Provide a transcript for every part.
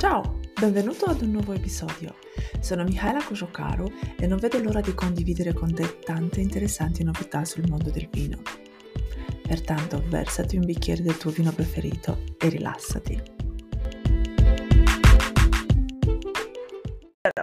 Ciao, benvenuto ad un nuovo episodio. Sono Michaela Kojokaro e non vedo l'ora di condividere con te tante interessanti novità sul mondo del vino. Pertanto versati un bicchiere del tuo vino preferito e rilassati.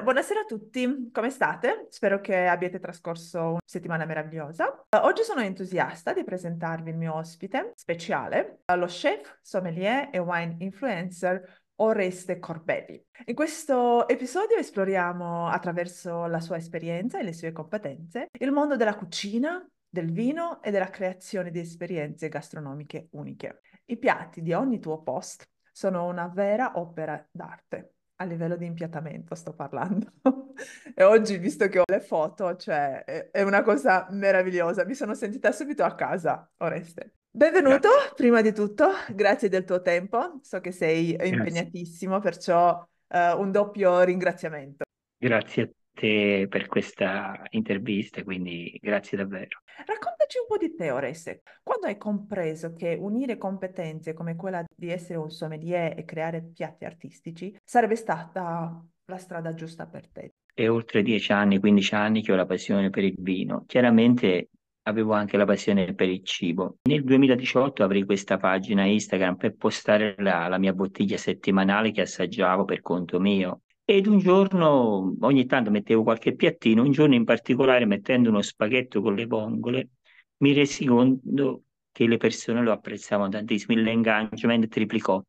Buonasera a tutti, come state? Spero che abbiate trascorso una settimana meravigliosa. Oggi sono entusiasta di presentarvi il mio ospite speciale, lo chef, sommelier e wine influencer Oreste Corbelli. In questo episodio esploriamo attraverso la sua esperienza e le sue competenze il mondo della cucina, del vino e della creazione di esperienze gastronomiche uniche. I piatti di ogni tuo post sono una vera opera d'arte. A livello di impiattamento sto parlando. e oggi, visto che ho le foto, cioè, è, una cosa meravigliosa. Mi sono sentita subito a casa, Oreste. Benvenuto, Grazie. prima di tutto, grazie del tuo tempo. So che sei Grazie. impegnatissimo, perciò eh, un doppio ringraziamento. Grazie a te per questa intervista, quindi grazie davvero. Raccontaci un po' di te, Oreste. Quando hai compreso che unire competenze come quella di essere un sommelier e creare piatti artistici sarebbe stata la strada giusta per te? È oltre 10 anni, 15 anni che ho la passione per il vino. Chiaramente avevo anche la passione per il cibo. Nel 2018 aprì questa pagina Instagram per postare la, la mia bottiglia settimanale che assaggiavo per conto mio. Ed un giorno, ogni tanto mettevo qualche piattino, un giorno in particolare mettendo uno spaghetto con le vongole, mi resi conto che le persone lo apprezzavano tantissimo, l'engagement triplicò,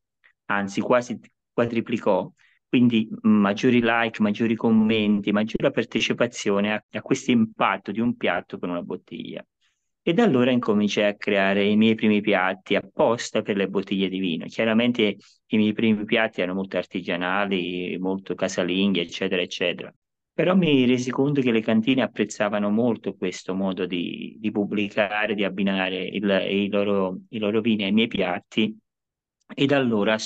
anzi quasi quadriplicò. Quindi maggiori like, maggiori commenti, maggiore partecipazione a, a questo impatto di un piatto con una bottiglia. E da allora incominciai a creare i miei primi piatti apposta per le bottiglie di vino. Chiaramente i miei primi piatti erano molto artigianali, molto casalinghi, eccetera, eccetera. Però mi resi conto che le cantine apprezzavano molto questo modo di, di pubblicare, di abbinare il, i, loro, i loro vini ai miei piatti e da allora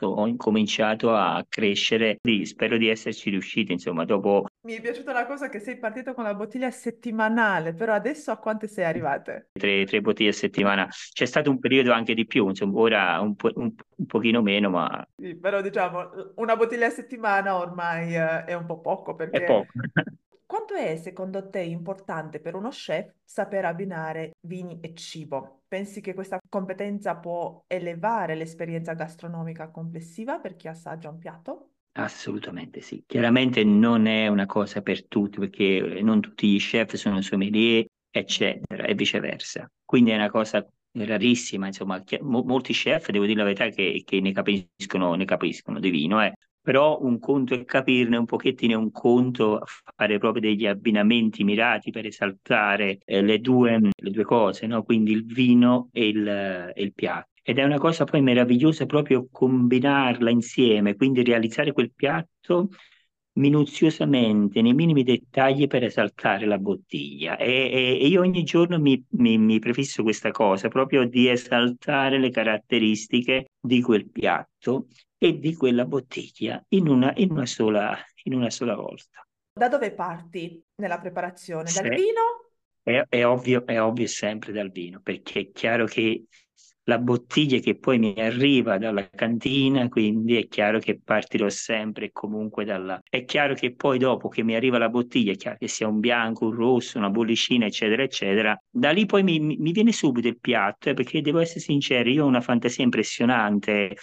ho incominciato a crescere, sì, spero di esserci riuscito, insomma, dopo... Mi è piaciuta la cosa che sei partito con la bottiglia settimanale, però adesso a quante sei arrivate? Tre, tre bottiglie a settimana. C'è stato un periodo anche di più, insomma, ora un, po', un, un pochino meno, ma... Sì, però diciamo, una bottiglia a settimana ormai eh, è un po' poco perché... È poco. Quanto è secondo te importante per uno chef saper abbinare vini e cibo? Pensi che questa competenza può elevare l'esperienza gastronomica complessiva per chi assaggia un piatto? Assolutamente sì. Chiaramente non è una cosa per tutti, perché non tutti gli chef sono sommelier, eccetera, e viceversa. Quindi è una cosa rarissima, insomma, molti chef, devo dire la verità, che, che ne capiscono, ne capiscono di vino, eh però un conto è capirne un pochettino, un conto fare proprio degli abbinamenti mirati per esaltare eh, le, due, le, due, cose, no? quindi il vino e il, e il piatto. Ed è una cosa poi meravigliosa proprio combinarla insieme, quindi realizzare quel piatto minuziosamente, nei minimi dettagli per esaltare la bottiglia. E, e, e io ogni giorno mi, mi, mi, prefisso questa cosa, proprio di esaltare le caratteristiche di quel piatto e di quella bottiglia in una, in una, sola, in una sola volta. Da dove parti nella preparazione? Dal vino? È, è, ovvio, è ovvio sempre dal vino, perché è chiaro che la bottiglia che poi mi arriva dalla cantina, quindi è chiaro che partirò sempre e comunque dalla... È chiaro che poi dopo che mi arriva la bottiglia, è chiaro che sia un bianco, un rosso, una bollicina, eccetera, eccetera, da lì poi mi, mi viene subito il piatto, eh, perché devo essere sincero, io ho una fantasia impressionante,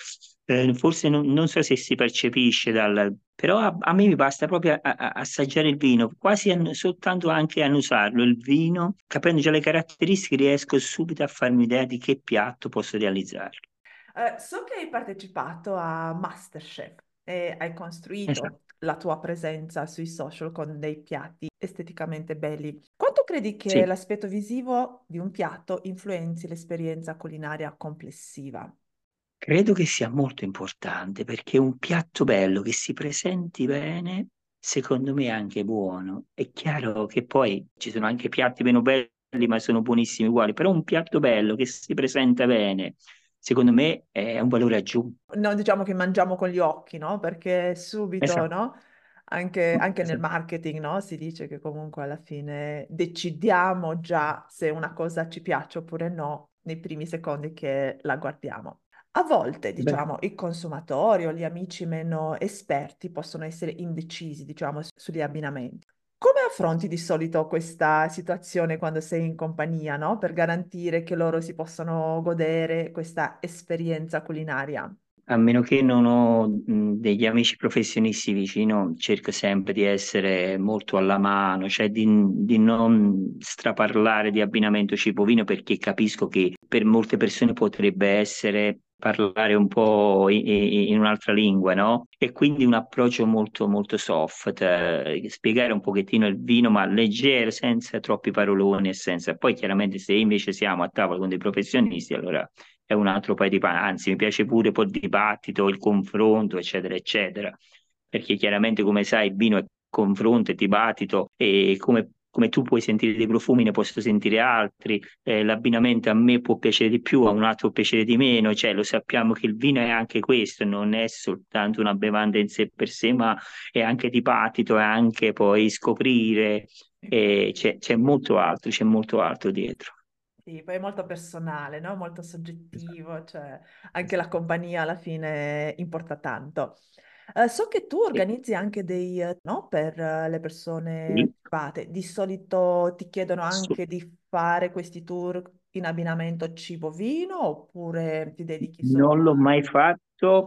eh, forse non, non, so se si percepisce dal... però a, a me mi basta proprio a, a, assaggiare il vino, quasi a, soltanto anche a usarlo, il vino, capendo già le caratteristiche riesco subito a farmi idea di che piatto posso realizzare. Uh, so che hai partecipato a Masterchef e hai costruito esatto. la tua presenza sui social con dei piatti esteticamente belli. Quanto credi che sì. l'aspetto visivo di un piatto influenzi l'esperienza culinaria complessiva? Credo che sia molto importante perché un piatto bello che si presenti bene, secondo me è anche buono. È chiaro che poi ci sono anche piatti meno belli, ma sono buonissimi uguali, però un piatto bello che si presenta bene, secondo me è un valore aggiunto. No, diciamo che mangiamo con gli occhi, no? Perché subito, esatto. no? Anche, anche esatto. nel marketing, no? Si dice che comunque alla fine decidiamo già se una cosa ci piace oppure no nei primi secondi che la guardiamo. A volte, Beh, diciamo, i consumatori o gli amici meno esperti possono essere indecisi, diciamo, su- sugli abbinamenti. Come affronti di solito questa situazione quando sei in compagnia, no? Per garantire che loro si possano godere questa esperienza culinaria? A meno che non ho mh, degli amici professionisti vicino, cerco sempre di essere molto alla mano, cioè di, di non straparlare di abbinamento cibo-vino perché capisco che per molte persone potrebbe essere parlare un po' in, in un'altra lingua, no? E quindi un approccio molto, molto soft, eh, spiegare un pochettino il vino, ma leggero, senza troppi paroloni e senza... Poi chiaramente se invece siamo a tavola con dei professionisti, allora è un altro paio di panni, anzi mi piace pure poi il dibattito, il confronto, eccetera, eccetera, perché chiaramente come sai il vino è confronto, è dibattito e come, come tu puoi sentire dei profumi ne posso sentire altri, eh, l'abbinamento a me può piacere di più, a un altro piacere di meno, cioè lo sappiamo che il vino è anche questo, non è soltanto una bevanda in sé per sé, ma è anche dibattito, è anche poi scoprire, eh, c'è, c'è molto altro, c'è molto altro dietro. Sì, poi è molto personale, no? Molto Esatto. soggettivo, cioè anche la compagnia alla fine importa tanto. Eh, so che tu organizzi anche dei, eh, no? Per eh, le persone sì, private. Di solito ti chiedono anche di fare questi tour in abbinamento cibo-vino oppure ti dedichi solo Non l'ho mai fatto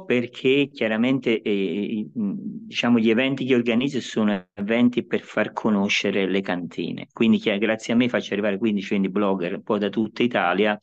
perché chiaramente eh, diciamo, gli eventi che organizzo sono eventi per far conoscere le cantine. Quindi grazie a me faccio arrivare 15-20 blogger un po' da tutta Italia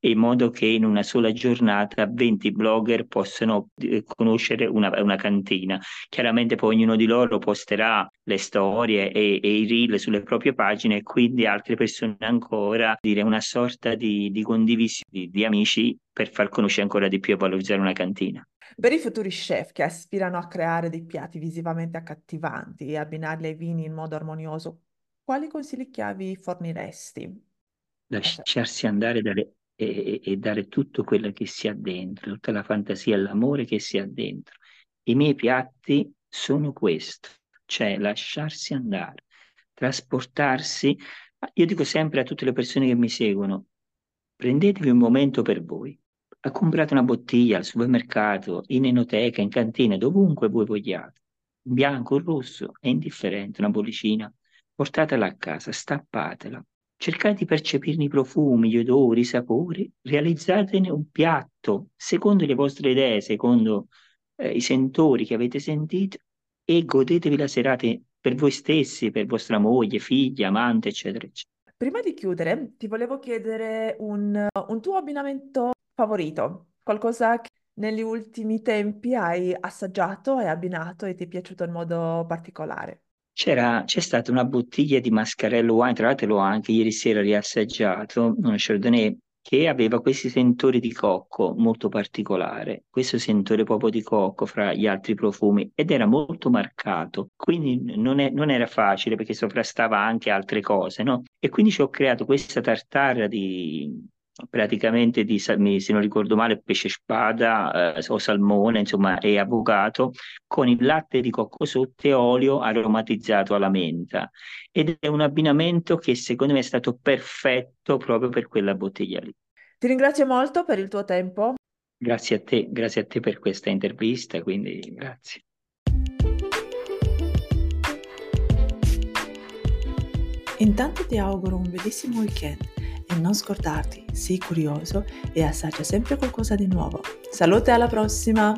in modo che in una sola giornata 20 blogger possano eh, conoscere una, una cantina. Chiaramente poi ognuno di loro posterà le storie e, e i reel sulle proprie pagine e quindi altre persone ancora dire una sorta di, di condivisione di, di amici per far conoscere ancora di più e valorizzare una cantina. Per i futuri chef che aspirano a creare dei piatti visivamente accattivanti e abbinarli ai vini in modo armonioso, quali consigli chiavi forniresti? Lascia- lasciarsi andare dare- e, e- dare tutto quello che si ha dentro, tutta la fantasia e l'amore che si ha dentro. I miei piatti sono questo, cioè lasciarsi andare, trasportarsi. Io dico sempre a tutte le persone che mi seguono, prendetevi un momento per voi. Comprate una bottiglia al supermercato, in enoteca, in cantina, dovunque voi vogliate. Un bianco, un rosso, è indifferente, una bollicina. Portatela a casa, stappatela Cercate di percepirne i profumi, gli odori, i sapori, realizzatene un piatto secondo le vostre idee, secondo eh, i sentori che avete sentito e godetevi la serata per voi stessi, per vostra moglie, figlia, amante, eccetera, eccetera. Prima di chiudere, ti volevo chiedere un, un tuo abbinamento favorito, qualcosa che negli ultimi tempi hai assaggiato, hai abbinato e ti è piaciuto in modo particolare. C'era, c'è stata una bottiglia di Mascarello Wine, tra l'altro l'ho anche ieri sera riassaggiato, una Chardonnay, che aveva questi sentori di cocco molto particolare, questo sentore proprio di cocco fra gli altri profumi ed era molto marcato, quindi non, è- non era facile perché sovrastava anche altre cose, no? E quindi ci ho creato questa tartara di praticamente di, se non ricordo male, pesce spada eh, o salmone, insomma, e avocado con il latte di cocco sotto e olio aromatizzato alla menta. Ed è un abbinamento che secondo me è stato perfetto proprio per quella bottiglia lì. Ti ringrazio molto per il tuo tempo. Grazie a te, grazie a te per questa intervista, quindi grazie. Intanto ti auguro un bellissimo weekend e non scordarti, sii curioso e assaggia sempre qualcosa di nuovo. Salute alla prossima!